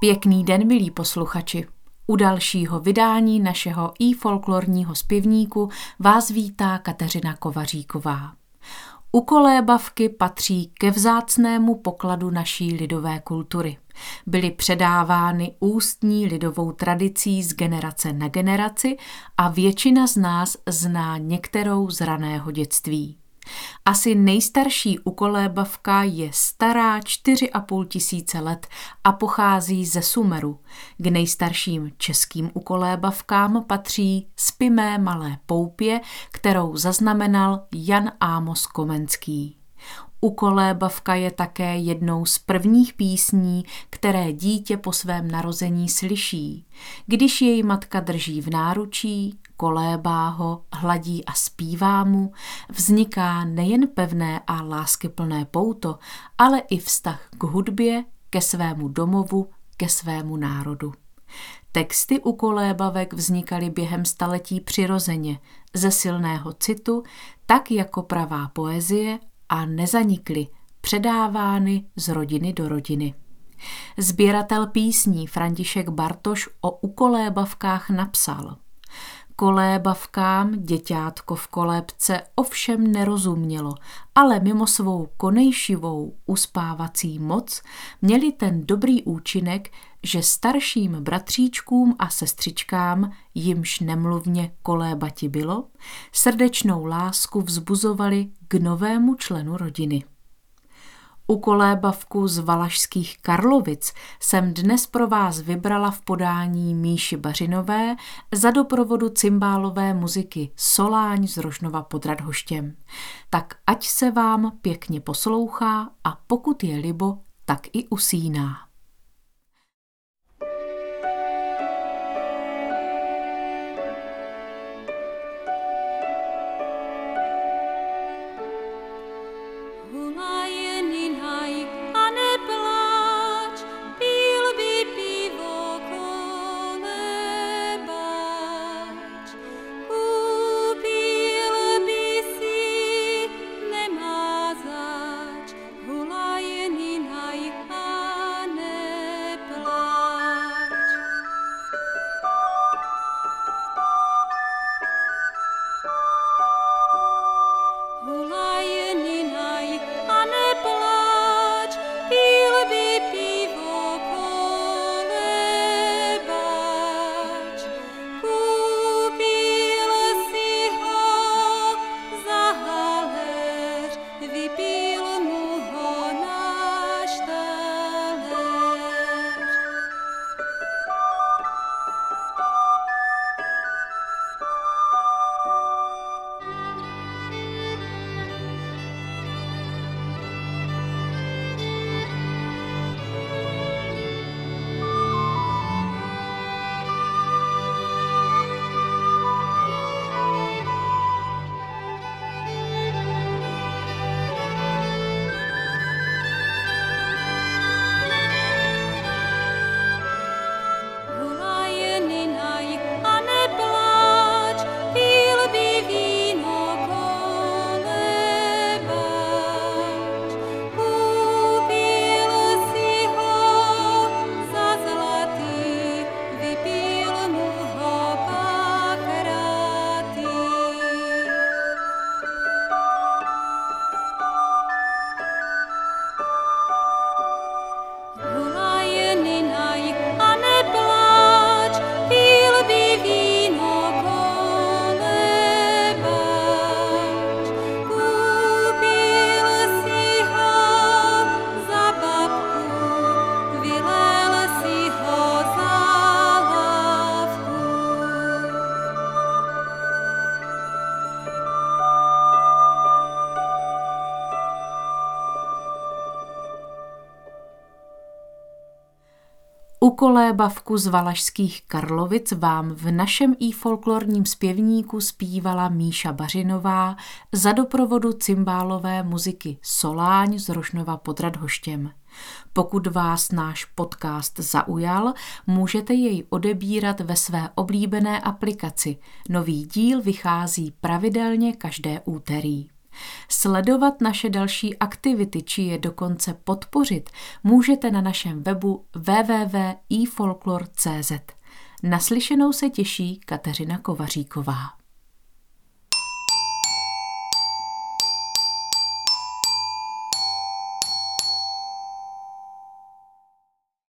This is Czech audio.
Pěkný den, milí posluchači. U dalšího vydání našeho i folklorního zpěvníku vás vítá Kateřina Kovaříková. Ukolébavky patří ke vzácnému pokladu naší lidové kultury. Byly předávány ústní lidovou tradicí z generace na generaci a většina z nás zná některou z raného dětství. Asi nejstarší ukolébavka je stará 4,5 tisíce let a pochází ze Sumeru. K nejstarším českým ukolébavkám patří Spimé malé poupě, kterou zaznamenal Jan Ámos Komenský. Ukolébavka je také jednou z prvních písní, které dítě po svém narození slyší. Když jej matka drží v náručí, kolébá ho, hladí a zpívá mu, vzniká nejen pevné a láskyplné pouto, ale i vztah k hudbě, ke svému domovu, ke svému národu. Texty u kolébavek vznikaly během staletí přirozeně, ze silného citu, tak jako pravá poezie a nezanikly, předávány z rodiny do rodiny. Sběratel písní František Bartoš o ukolébavkách napsal – kolébavkám děťátko v kolébce ovšem nerozumělo, ale mimo svou konejšivou uspávací moc měli ten dobrý účinek, že starším bratříčkům a sestřičkám, jimž nemluvně kolébati bylo, srdečnou lásku vzbuzovali k novému členu rodiny. U kolébavku z Valašských Karlovic jsem dnes pro vás vybrala v podání Míši Bařinové za doprovodu cymbálové muziky Soláň z Rožnova pod Radhoštěm. Tak ať se vám pěkně poslouchá a pokud je libo, tak i usíná. Ukolébavku z Valašských Karlovic vám v našem i folklorním zpěvníku zpívala Míša Bařinová za doprovodu cymbálové muziky Soláň z Rožnova pod Radhoštěm. Pokud vás náš podcast zaujal, můžete jej odebírat ve své oblíbené aplikaci. Nový díl vychází pravidelně každé úterý. Sledovat naše další aktivity či je dokonce podpořit můžete na našem webu www.ifolklor.cz. Naslyšenou se těší Kateřina Kovaříková.